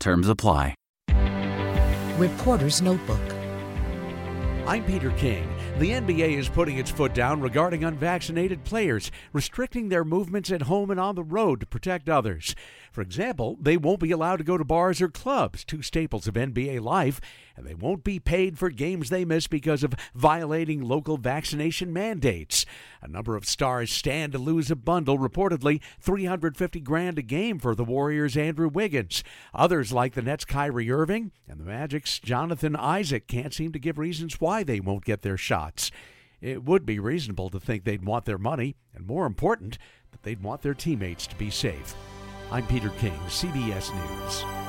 Terms apply. Reporter's Notebook. I'm Peter King. The NBA is putting its foot down regarding unvaccinated players, restricting their movements at home and on the road to protect others. For example, they won't be allowed to go to bars or clubs, two staples of NBA life, and they won't be paid for games they miss because of violating local vaccination mandates. A number of stars stand to lose a bundle, reportedly 350 grand a game for the Warriors' Andrew Wiggins. Others, like the Nets' Kyrie Irving and the Magic's Jonathan Isaac, can't seem to give reasons why they won't get their shots. It would be reasonable to think they'd want their money, and more important, that they'd want their teammates to be safe. I'm Peter King, CBS News.